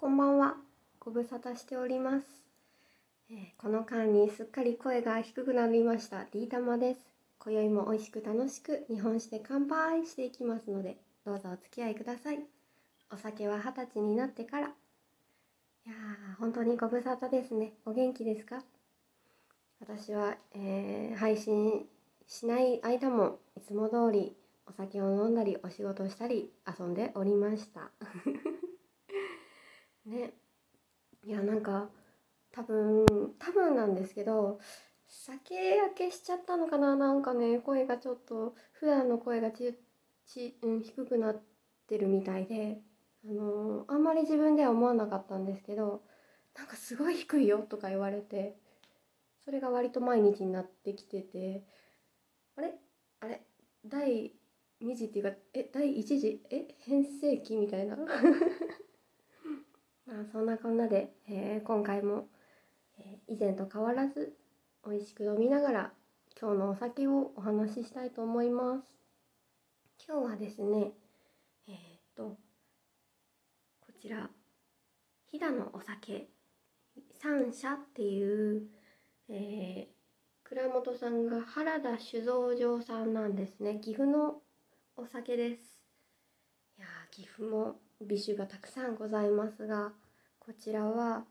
こんばんは。ご無沙汰しております。えーこの間にすっかり声が低くなりました。D 玉です。今宵も美味しく楽しく日本酒で乾杯していきますので、どうぞお付き合いください。お酒は二十歳になってから。いやー、本当にご無沙汰ですね。お元気ですか？私は、えー配信しない間もいつも通りお酒を飲んだりお仕事したり遊んでおりました。ね。いやなんか多分多分なんですけど酒焼けしちゃったのかな？なんかね声がちょっと普段の声がちち、うん、低くなってるみたいであのーあんまり自分では思わなかったんですけどなんかすごい低いよとか言われてそれが割と毎日になってきててあれ？あれ？第2次っていうかえ？第1次？え？変声期みたいな。まあそんなこんなで、えー今回も、えー以前と変わらず美味しく飲みながら今日のお酒をお話ししたいと思います。今日はですねえーっとこちら飛騨のお酒三社っていう、えー倉本さんが原田酒造場さんなんですね。岐阜のお酒です。いやー岐阜も美酒がたくさんございますがこちらは、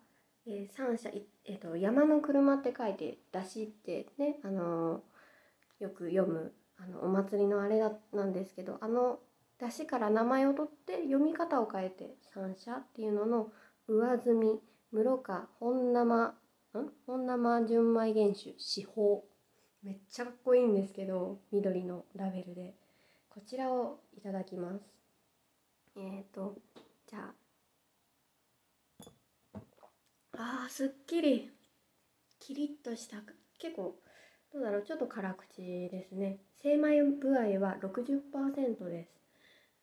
えー三社、えーと山の車って書いて出しってね、あのーよく読むあのお祭りのあれだなんですけどあの出しから名前を取って読み方を変えて三社っていうのの上積み室賀本生ん？本生純米原酒四方。めっちゃかっこいいんですけど緑のラベルで。こちらをいただきます。えーとじゃあ。あーすっきり。キリッとした。結構どうだろう。ちょっと辛口ですね。精米部合は60%です。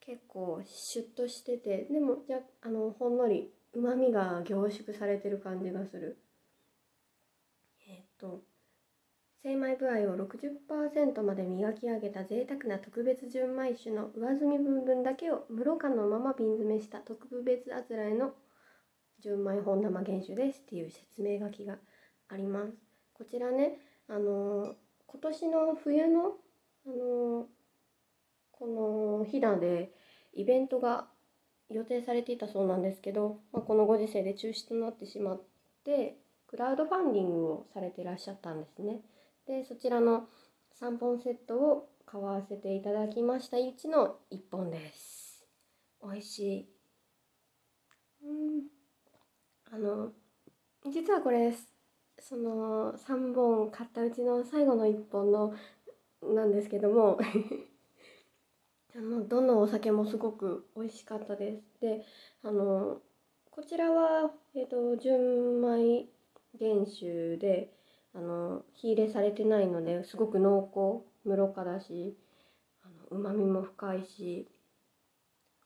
結構シュッとしてて。でもじゃあのほんのりうまみが凝縮されてる感じがする。えーっと精米部合を60%まで磨き上げた贅沢な特別純米酒の上積み部分だけを無感のまま瓶詰めした特別あつらえの純米本生原酒ですっていう説明書きがありますこちらねあのー今年の冬のあのーこの飛騨でイベントが予定されていたそうなんですけど、まあ、このご時世で中止となってしまってクラウドファンディングをされてらっしゃったんですね。でそちらの3本セットを買わせていただきましたうちの1本です。美味しい。うん。あの実はこれその3本買ったうちの最後の1本のなんですけども あのどのお酒もすごく美味しかったです。であのこちらは、えー、と純米原酒であの火入れされてないのですごく濃厚室賀だしうまみも深いし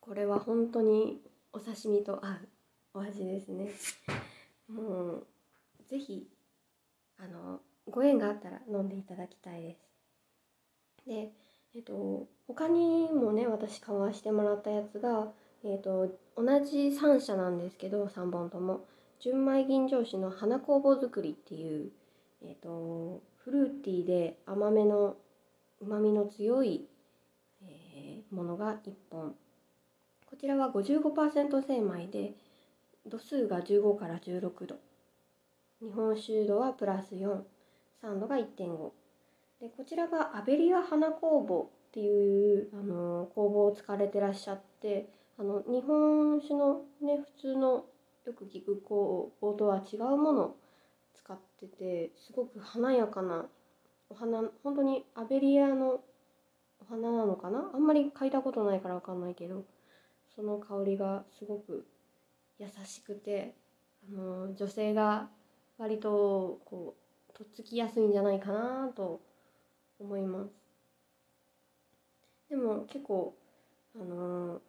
これは本当にお刺身と合うお味ですね。もうぜひあのご縁があったら飲んでいただきたいです。でえっと他にもね私買わしてもらったやつがえっと同じ3社なんですけど3本とも。純米吟醸酒の花工房作りっていうえっとフルーティーで甘めのうまみの強い、えーものが1本。こちらは55%精米で度数が15から16度。日本酒度はプラス4酸度が1.5でこちらがアベリア花工房っていうあの工房を使われてらっしゃってあの日本酒のね普通のよく聞く工房とは違うものっててすごく華やかなお花本当にアベリアのお花なのかな？あんまり嗅いだことないからわかんないけどその香りがすごく優しくてあの女性が割とこうとっつきやすいんじゃないかなと思います。でも結構あの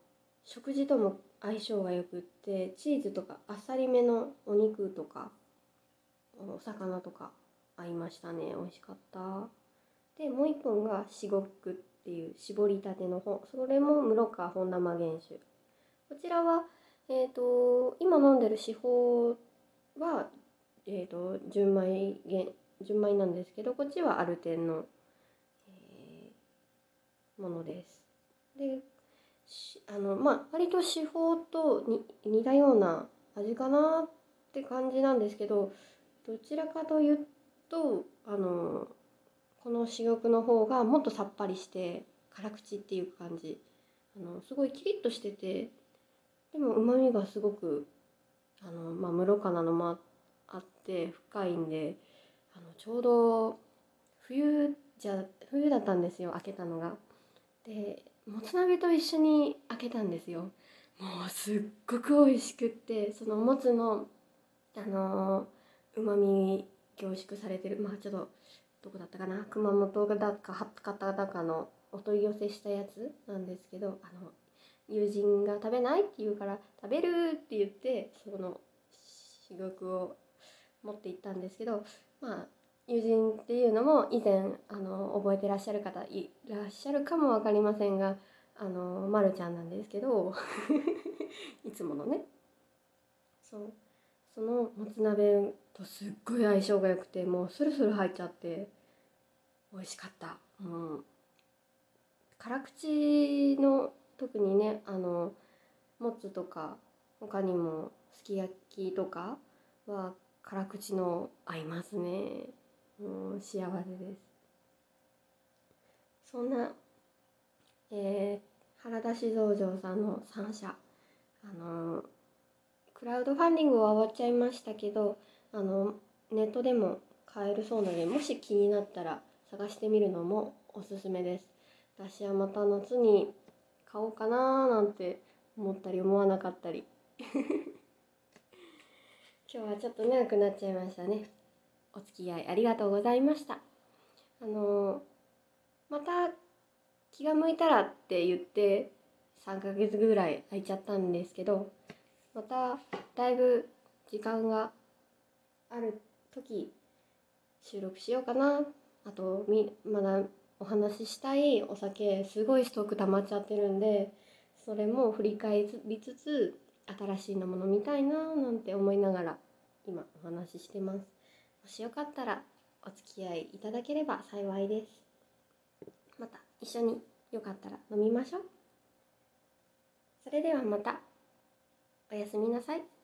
食事とも相性がよくってチーズとかあっさりめのお肉とかお魚とか合いましたね。美味しかった。でもう一本が四国っていう絞りたての本。それも室川本生原酒。こちらは、えっ、ー、と今飲んでる司法はえっ、ー、と純米純米なんですけどこっちはアルテンの、えー、ものです。であのまあ割と司法と似たような味かなって感じなんですけどどちらかというとあのこの珠玉の方がもっとさっぱりして辛口っていう感じあのすごいキリッとしててでもうまみがすごくあの、まあ、室かなのもあって深いんであのちょうど冬じゃ冬だったんですよ開けたのが。でもつ鍋と一緒に開けたんですよ。もうすっごく美味しくってそのもつのあのうまみ凝縮されてる。まあちょっとどこだったかな。熊本だか博多だかのお取り寄せしたやつなんですけどあの友人が食べないって言うから食べるって言ってその珠玉を持って行ったんですけどまあ友人っていうのも以前あの覚えてらっしゃる方いらっしゃるかも分かりませんがあのまるちゃんなんですけど いつものね。そう。そのもつ鍋とすっごい相性が良くてもうスルスル入っちゃって美味しかった。うん。辛口の特にねあのもつとか他にもすき焼きとかは辛口の合いますね。う幸せです。そんな、えー、原田酒造場さんの3社。あのクラウドファンディングは終わっちゃいましたけどあのネットでも買えるそうなのでもし気になったら探してみるのもおすすめです。私はまた夏に買おうかななんて思ったり思わなかったり。今日はちょっと長くなっちゃいましたね。お付き合いありがとうございました。あのまた気が向いたらって言って3ヶ月ぐらい空いちゃったんですけどまただいぶ時間がある時収録しようかな。あとみまだお話ししたいお酒すごいストック溜まっちゃってるんでそれも振り返りつつ新しいのもの見たいななんて思いながら今お話ししてます。もしよかったらお付き合いいただければ幸いです。また一緒によかったら飲みましょう。それではまた。おやすみなさい。